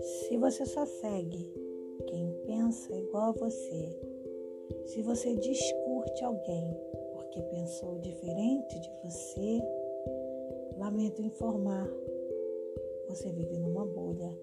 Se você só segue quem pensa igual a você, se você descurte alguém porque pensou diferente de você, lamento informar, você vive numa bolha.